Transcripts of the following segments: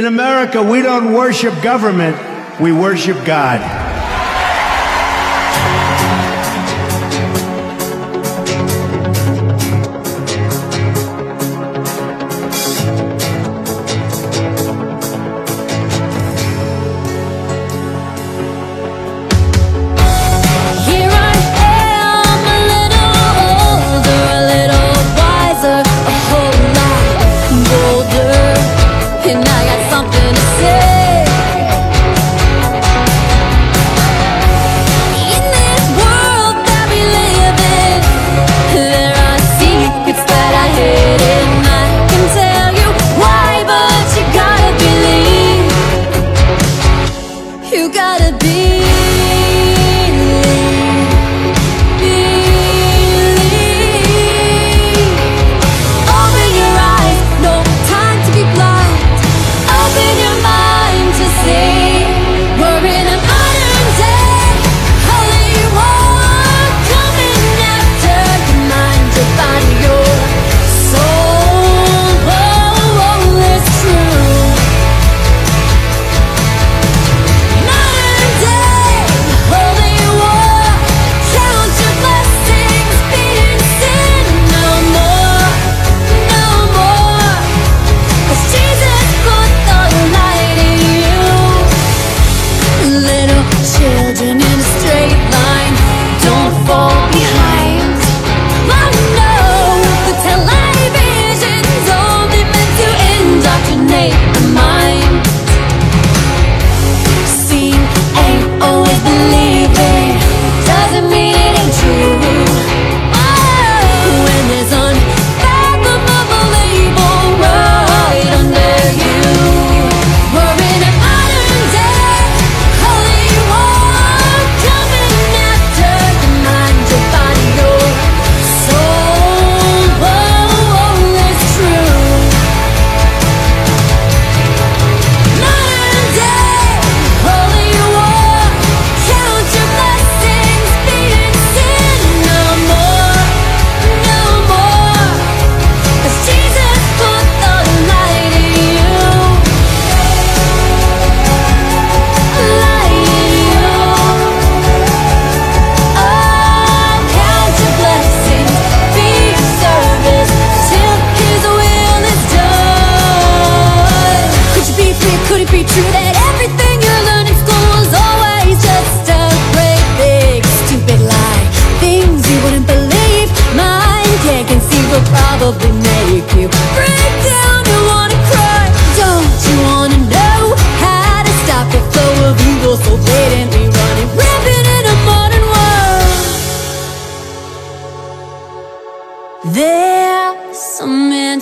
In America, we don't worship government, we worship God.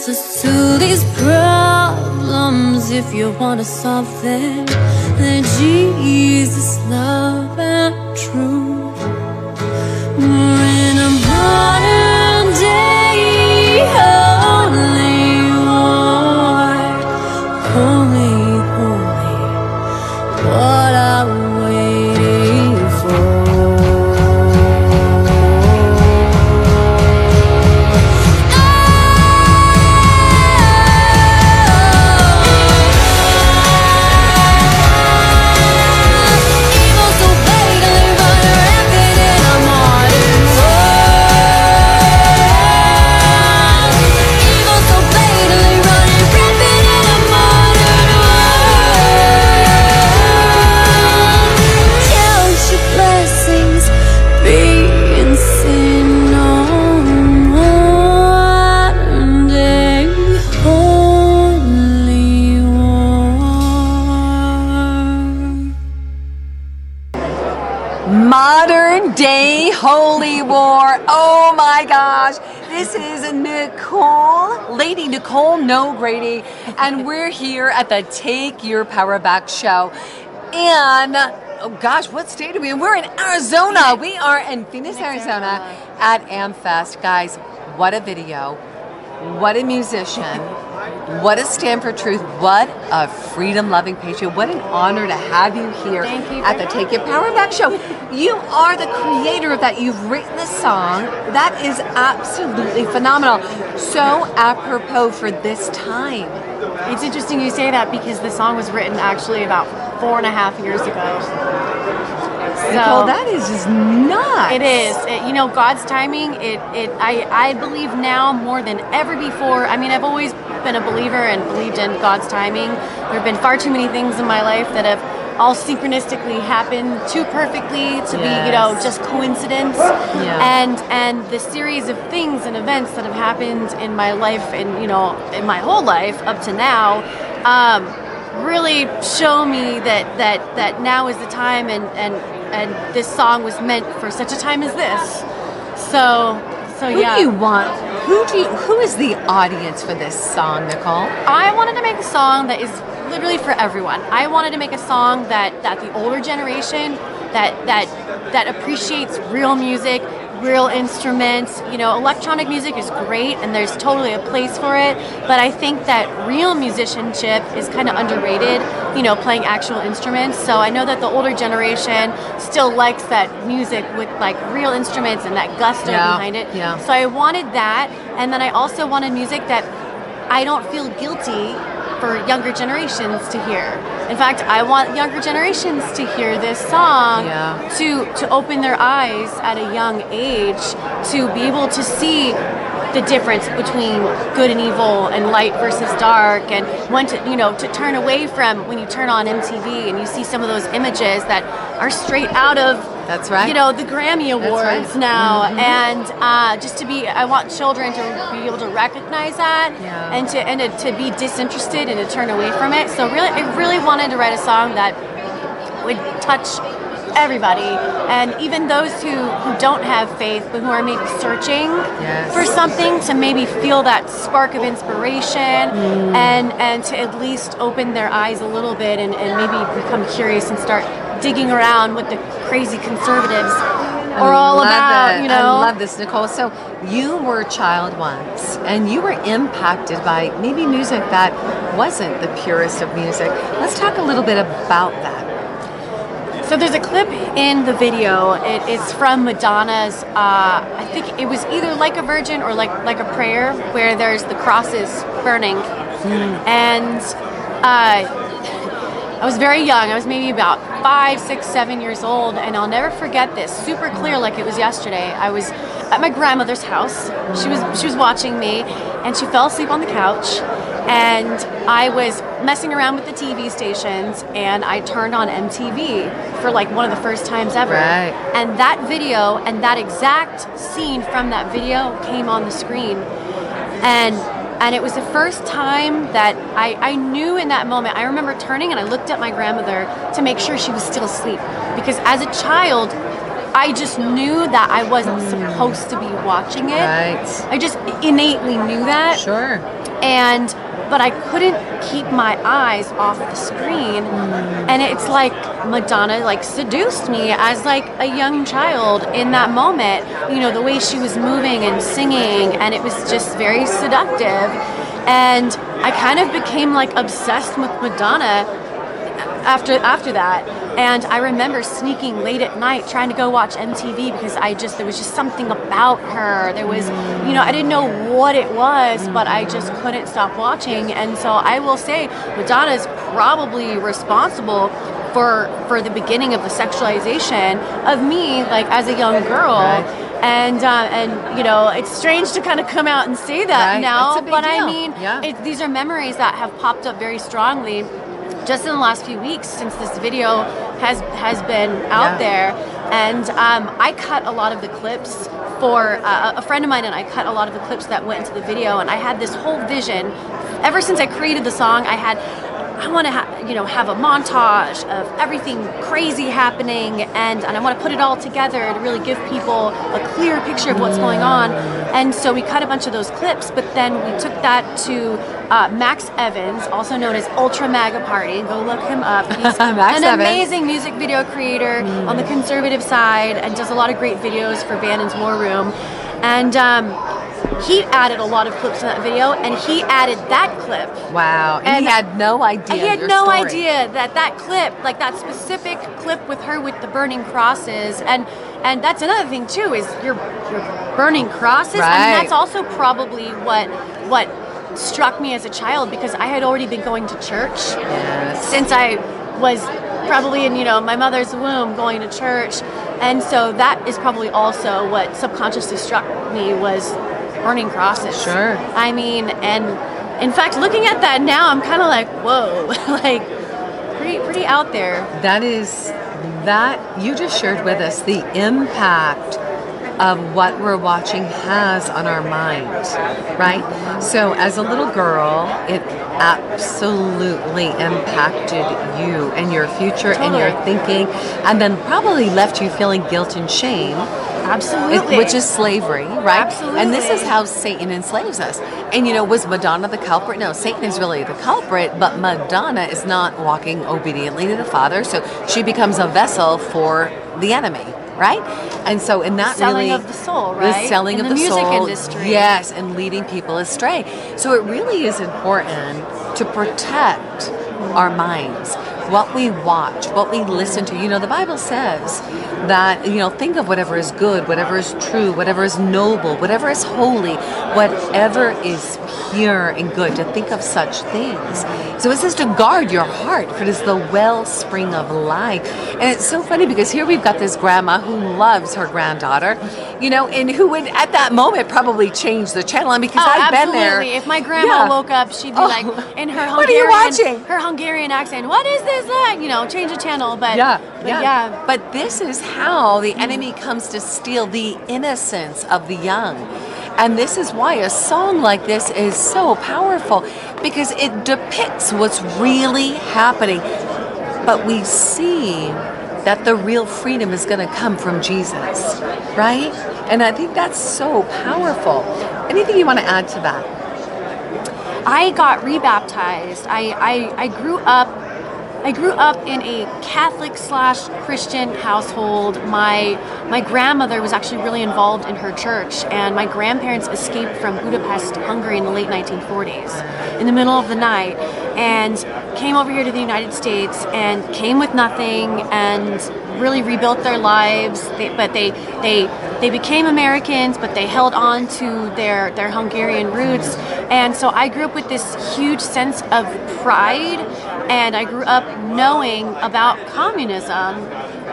answers to these problems if you want to solve them. Then Jesus, love. Brady, and we're here at the Take Your Power Back show. And oh gosh, what state are we in? We're in Arizona. We are in Phoenix, Arizona at AmFest. Guys, what a video. What a musician. What a stand for truth. What a freedom loving patriot. What an honor to have you here you at the Take Your Power Back show. You are the creator of that. You've written the song. That is absolutely phenomenal. So apropos for this time. It's interesting you say that because the song was written actually about four and a half years ago. So Nicole, that is just nuts. it is. It- you know, God's timing. It. It. I. I believe now more than ever before. I mean, I've always been a believer and believed in God's timing. There have been far too many things in my life that have all synchronistically happened too perfectly to be, you know, just coincidence. Yeah. And and the series of things and events that have happened in my life and you know in my whole life up to now. Um, really show me that that that now is the time and and and this song was meant for such a time as this so so Who yeah do you want? Who do you, who is the audience for this song, Nicole? i wanted to make a song that is literally for everyone i wanted to make a song that that the older generation that that that appreciates real music real instruments. You know electronic music is great and there's totally a place for it but i think that real musicianship is kind of underrated you know playing actual instruments. So i know that the older generation still likes that music with like real instruments and that gusto Yeah, behind it. yeah. so i wanted that and then i also wanted music that i don't feel guilty for younger generations to hear in fact i want younger generations to hear this song Yeah. to to open their eyes at a young age to be able to see the difference between good and evil and light versus dark and when to you know to turn away from when you turn on MTV and you see some of those images that are straight out of That's right. you know the Grammy right. Awards now and uh, just to be I want children to be able to recognize that Yeah. and to and to, to be disinterested and to turn away from it so really I really wanted to write a song that would touch everybody and even those who, who don't have faith but who are maybe searching Yes. for something to maybe feel that spark of inspiration and and to at least open their eyes a little bit and, and maybe become curious and start digging around what the crazy conservatives are all about it. you know I love this, Nicole. So you were a child once, and you were impacted by maybe music that wasn't the purest of music. Let's talk a little bit about that. So there's a clip in the video. It, it's from Madonna's. Uh, I think it was either like a virgin or like like a prayer, where there's the crosses burning, and uh, I was very young. I was maybe about five, six, seven years old, and I'll never forget this. Super clear, like it was yesterday. I was at my grandmother's house. She was she was watching me, and she fell asleep on the couch. And I was messing around with the TV stations, and I turned on MTV for like one of the first times ever. Right. And that video and that exact scene from that video came on the screen, and and it was the first time that I, I knew in that moment i remember turning and i looked at my grandmother to make sure she was still asleep. Because as a child i just knew that i wasn't supposed to be watching it. Right. i just innately knew that. Sure. and but I couldn't keep my eyes off the screen. Hmm. And it's like Madonna like seduced me as like a young child in that moment. You know the way she was moving and singing and it was just very seductive. And I kind of became like obsessed with Madonna after after that and i remember sneaking late at night trying to go watch mtv because i just there was just something about her there was you know i didn't know what it was but i just couldn't stop watching and so i will say madonna is probably responsible for for the beginning of the sexualization of me like as a young girl Right. and uh, and you know it's strange to kind of come out and say that Right. now It's a big but i mean Yeah. it, these are memories that have popped up very strongly just in the last few weeks since this video has has been out Yeah. there. And um, i cut a lot of the clips for uh, a friend of mine and i cut a lot of the clips that went into the video. And i had this whole vision. Ever since i created the song i had I want to, ha- you know, have a montage of everything crazy happening, and and I want to put it all together to really give people a clear picture of what's going on. And so we cut a bunch of those clips, but then we took that to uh, Max Evans, also known as Ultra Maga Party. Go look him up. He's an Evans. amazing music video creator on the conservative side, and does a lot of great videos for Bannon's War Room. And um, he added a lot of clips in that video, and he added that clip. Wow. And, And- he had no idea. He had your no story. idea that that clip, like that specific clip with her with the burning crosses, and and that's another thing too is you're you're burning crosses, Right. and that's also probably what what struck me as a child because I had already been going to church Yes. since I was probably in you know my mother's womb going to church, and so that is probably also what subconsciously struck me was burning crosses. Sure. I mean, and in fact, looking at that now, I'm kind of like, whoa, like pretty pretty out there. That is that you just shared with us the impact of what we're watching has on our minds, right? So as a little girl, it absolutely impacted you and your future and your thinking and then probably left you feeling guilt and shame Absolutely. It- which is slavery, right? Absolutely. And this is how Satan enslaves us. And you know, was Madonna the culprit? No, Satan is really the culprit, but Madonna is not walking obediently to the Father, so she becomes a vessel for the enemy, right? And so, in that Selling really, of the soul, the right? selling In of the the, music soul, industry. yes, and leading people astray. So it really is important to protect our minds, what we watch, what we listen to. You know, the Bible says that, you know, think of whatever is good, whatever is true, whatever is noble, whatever is holy, whatever is pure and good, to think of such things. So it says to guard your heart, for it is the wellspring of life. And it's so funny because here we've got this grandma who loves her granddaughter, you know, and who would at that moment probably change the channel. And because Oh, I've been absolutely. there. If my grandma Yeah. woke up, she'd be Oh. like, in her Hungarian, What are you watching? her Hungarian accent, what is this like? You know, change the channel. But Yeah, but yeah. yeah. But this is how the enemy comes to steal the innocence of the young. And this is why a song like this is so powerful because it depicts what's really happening. But we see that the real freedom is going to come from Jesus, right? And I think that's so powerful. Anything you want to add to that? I got rebaptized. I, I, I grew up I grew up in a Catholic slash Christian household. My my grandmother was actually really involved in her church, and my grandparents escaped from Budapest, Hungary, in the late 1940s, in the middle of the night, and came over here to the United States and came with nothing and really rebuilt their lives. They, but they they they became Americans, but they held on to their their Hungarian roots, and so I grew up with this huge sense of pride, and I grew up knowing about communism,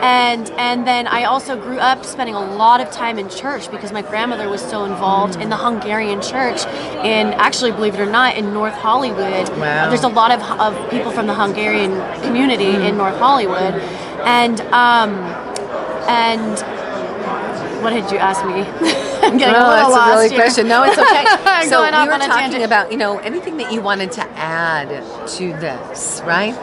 and and then I also grew up spending a lot of time in church because my grandmother was so involved in the Hungarian church, in actually believe it or not, in North Hollywood. Wow. There's a lot of, of people from the Hungarian community in North Hollywood, and um, and what did you ask me? I'm getting a No, little that's lost a really here. question. No, it's okay. So we were talking tangent. about, you know, anything that you wanted to add to this, right?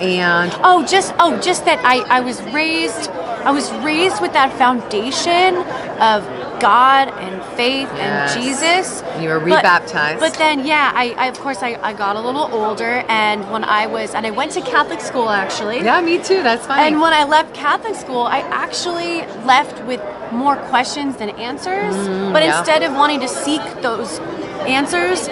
And Oh, just oh, just that I I was raised I was raised with that foundation of God and faith Yes. and Jesus. You were But- rebaptized. But, then, yeah, I, I of course I, I got a little older, and when I was and I went to Catholic school actually. yeah, me too. That's fine. And when I left Catholic school, I actually left with more questions than answers. but Mm, yeah. instead of wanting to seek those answers,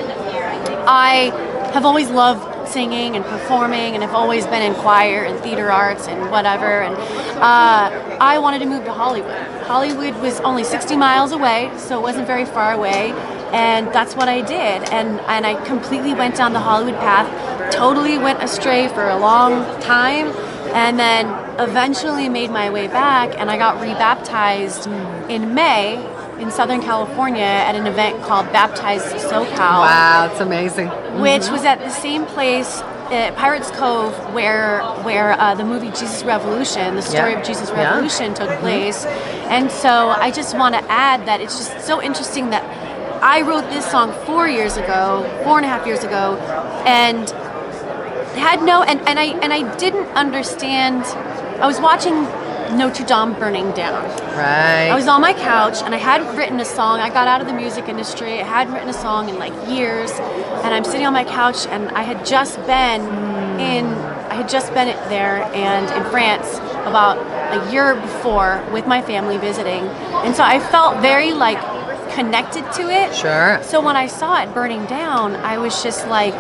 I have always loved singing and performing, and have always been in choir and theater arts and whatever. And uh, I wanted to move to Hollywood. Hollywood was only 60 miles away, so it wasn't very far away. And that's what I did. And, and I completely went down the Hollywood path, totally went astray for a long time, and then eventually made my way back. And I got rebaptized in May in Southern California at an event called Baptized SoCal wow, it's amazing. which was at the same place at Pirates Cove where where uh, the movie Jesus Revolution, the story Yeah. of Jesus Yeah. Revolution took place. And so I just want to add that it's just so interesting that I wrote this song four years ago, four and a half years ago, and had no and, and I and I didn't understand I was watching Notre Dame burning down. Right. I was on my couch and I hadn't written a song. I got out of the music industry. I hadn't written a song in like years. And I'm sitting on my couch and I had just been in I had just been there and in France about a year before with my family visiting. And so I felt very like connected to it. Sure. So when I saw it burning down, I was just like,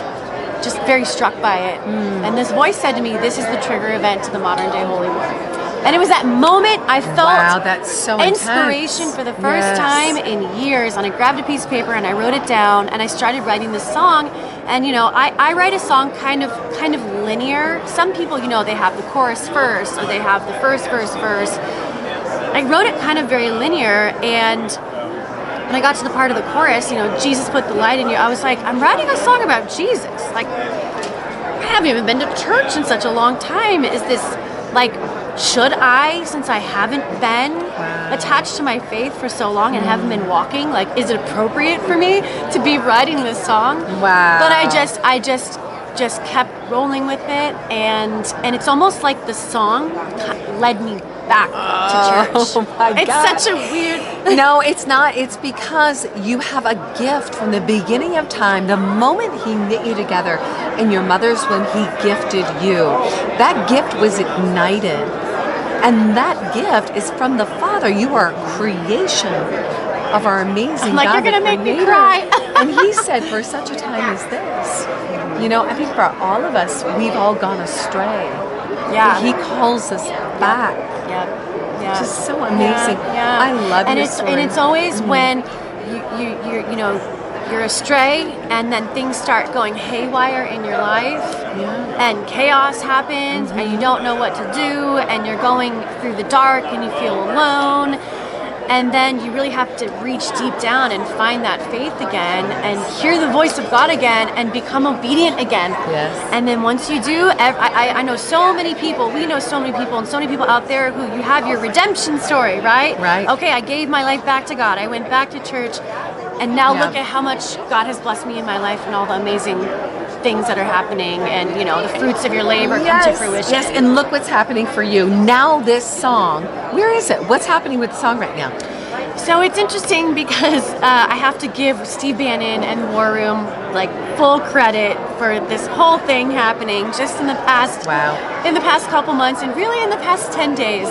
just very struck by it. Mm. And this voice said to me, "This is the trigger event to the modern day holy war." And it was that moment I felt Wow, that's so intense. inspiration for the first Yes. time in years. And I grabbed a piece of paper and I wrote it down and I started writing this song. And you know, I, I write a song kind of kind of linear. Some people, you know, they have the chorus first or they have the first verse first. I wrote it kind of very linear and when I got to the part of the chorus, you know, Jesus put the light in you, I was like, I'm writing a song about Jesus. Like I haven't even been to church in such a long time. Is this like should I, since I haven't been attached to my faith for so long and haven't been walking, like is it appropriate for me to be writing this song? Wow. But I just I just just kept rolling with it and and it's almost like the song led me back to oh church. Oh my it's God. such a weird no, it's not. It's because you have a gift from the beginning of time. The moment he knit you together in your mother's womb, he gifted you. That gift was ignited. And that gift is from the Father. You are a creation of our amazing I'm like, God. "You're gonna make me Creator." cry. and he said, for such a time as this, you know, I think for all of us, we've all gone astray. Yeah. He calls us back. Yeah. Yeah. Just so amazing. Yeah, yeah. I love and it's story. and it's always Mhm. when you you you're, you know you're astray and then things start going haywire in your life Yeah. and chaos happens and you don't know what to do and you're going through the dark and you feel alone and then you really have to reach deep down and find that faith again and hear the voice of God again and become obedient again. Yes. And then once you do, I, I- I know so many people, we know so many people, and so many people out there who you have your redemption story, right? Right. Okay, I gave my life back to God. I went back to church, and now Yeah. look at how much God has blessed me in my life and all the amazing things that are happening, and you know, the fruits of your labor come to fruition. Yes, and look what's happening for you. Now this song, where is it? What's happening with the song right now? So it's interesting because uh, I have to give Steve Bannon and War Room like full credit for this whole thing happening just in the past Wow. in the past couple months and really in the past 10 days.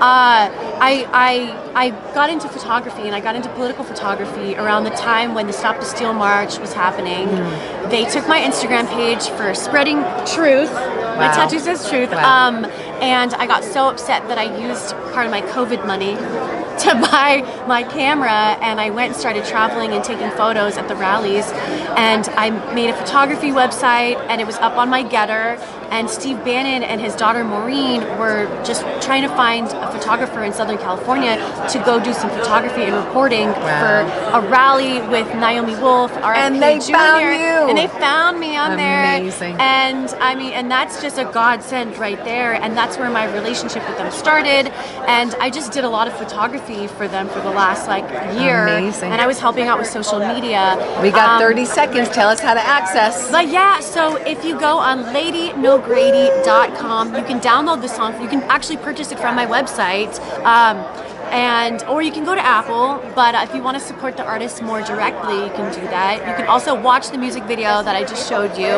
Uh, I, I, I got into photography and I got into political photography around the time when the Stop the Steal March was happening. Hmm. They took my Instagram page for spreading truth. My tattoo says truth. Wow. Um, and I got so upset that I used part of my COVID money to buy my camera and I went and started traveling and taking photos at the rallies and I made a photography website and it was up on my Gettr and Steve Bannon and his daughter Maureen were just trying to find a photographer in Southern California to go do some photography and reporting for a rally with Naomi Wolf, RFK And they Jr. found you. And they found me on Amazing. there. And I mean, and that's just a godsend right there. And that's where my relationship with them started. And I just did a lot of photography for them for the last like year. Amazing. And I was helping out with social media. We got Um, 30 seconds. Tell us how to access. but yeah, so if you go on ladynogrady.com, you can download the song. You can actually purchase it from my website. Um, and or you can go to Apple, but if you want to support the artist more directly, you can do that. You can also watch the music video that I just showed you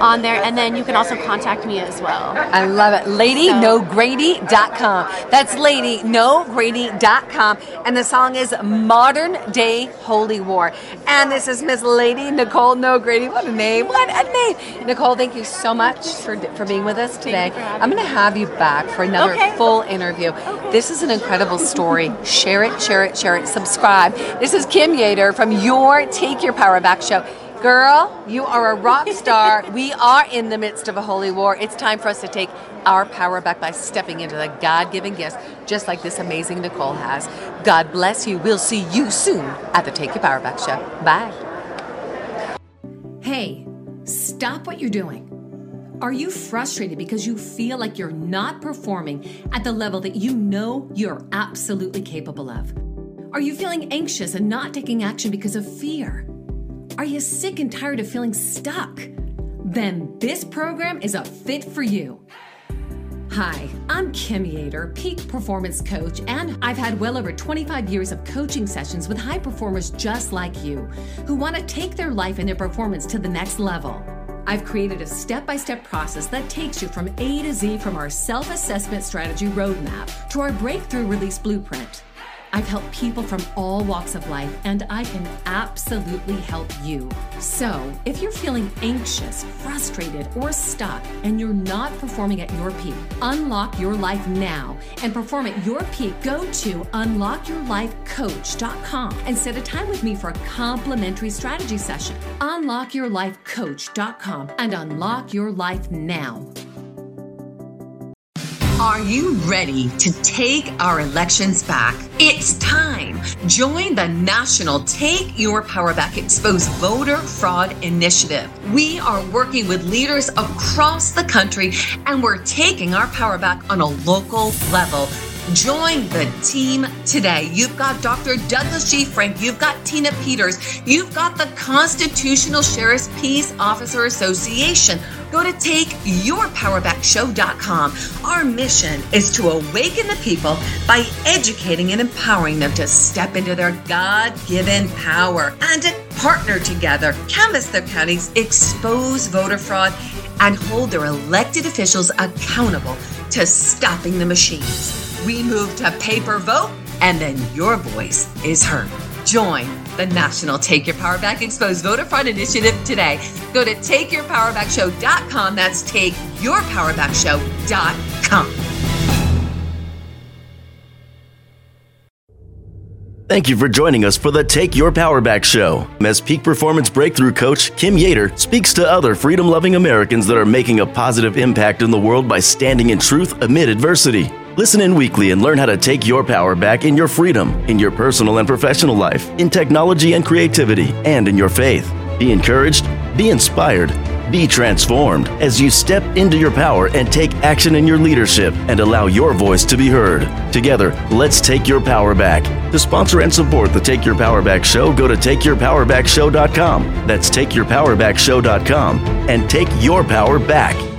on there, and then you can also contact me as well. I love it. LadyNoGrady.com. That's LadyNoGrady.com. And the song is Modern Day Holy War. And this is Miss Lady Nicole NoGrady. What a name. What a name. Nicole, thank you so much for, for being with us today. I'm going to have you back for another Okay. full interview. This is an incredible story. Share it, share it, share it, subscribe. This is Kim Yeater from your Take Your Power Back show. Girl, you are a rock star. we are in the midst of a holy war. It's time for us to take our power back by stepping into the God given gifts, just like this amazing Nicole has. God bless you. We'll see you soon at the Take Your Power Back show. Bye. Hey, stop what you're doing. Are you frustrated because you feel like you're not performing at the level that you know you're absolutely capable of? Are you feeling anxious and not taking action because of fear? Are you sick and tired of feeling stuck? Then this program is a fit for you. Hi, I'm Kim Yeater, peak performance coach, and I've had well over 25 years of coaching sessions with high performers just like you who want to take their life and their performance to the next level. I've created a step by step process that takes you from A to Z from our self assessment strategy roadmap to our breakthrough release blueprint. I've helped people from all walks of life, and I can absolutely help you. So, if you're feeling anxious, frustrated, or stuck, and you're not performing at your peak, unlock your life now and perform at your peak. Go to unlockyourlifecoach.com and set a time with me for a complimentary strategy session. Unlockyourlifecoach.com and unlock your life now. Are you ready to take our elections back? It's time. Join the national Take Your Power Back Expose Voter Fraud Initiative. We are working with leaders across the country and we're taking our power back on a local level. Join the team today. You've got Dr. Douglas G. Frank. You've got Tina Peters. You've got the Constitutional Sheriff's Peace Officer Association. Go to takeyourpowerbackshow.com. Our mission is to awaken the people by educating and empowering them to step into their God given power and to partner together, canvass their counties, expose voter fraud, and hold their elected officials accountable to stopping the machines. We move to paper vote, and then your voice is heard. Join the National Take Your Power Back Expose Voter Fraud Initiative today. Go to takeyourpowerbackshow.com. That's takeyourpowerbackshow.com. Thank you for joining us for the Take Your Power Back show. As peak performance breakthrough coach Kim Yeater speaks to other freedom loving Americans that are making a positive impact in the world by standing in truth amid adversity. Listen in weekly and learn how to take your power back in your freedom, in your personal and professional life, in technology and creativity, and in your faith. Be encouraged, be inspired, be transformed as you step into your power and take action in your leadership and allow your voice to be heard. Together, let's take your power back. To sponsor and support the Take Your Power Back show, go to takeyourpowerbackshow.com. That's takeyourpowerbackshow.com and take your power back.